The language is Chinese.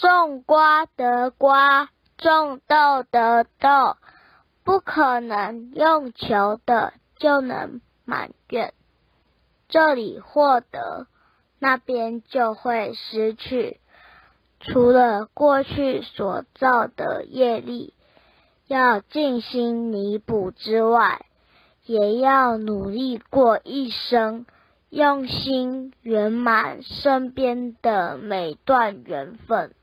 种瓜得瓜种豆得豆不可能用求的就能满愿这里获得那边就会失去除了过去所造的业力要尽心弥补之外也要努力过一生用心圆满身边的每段缘分。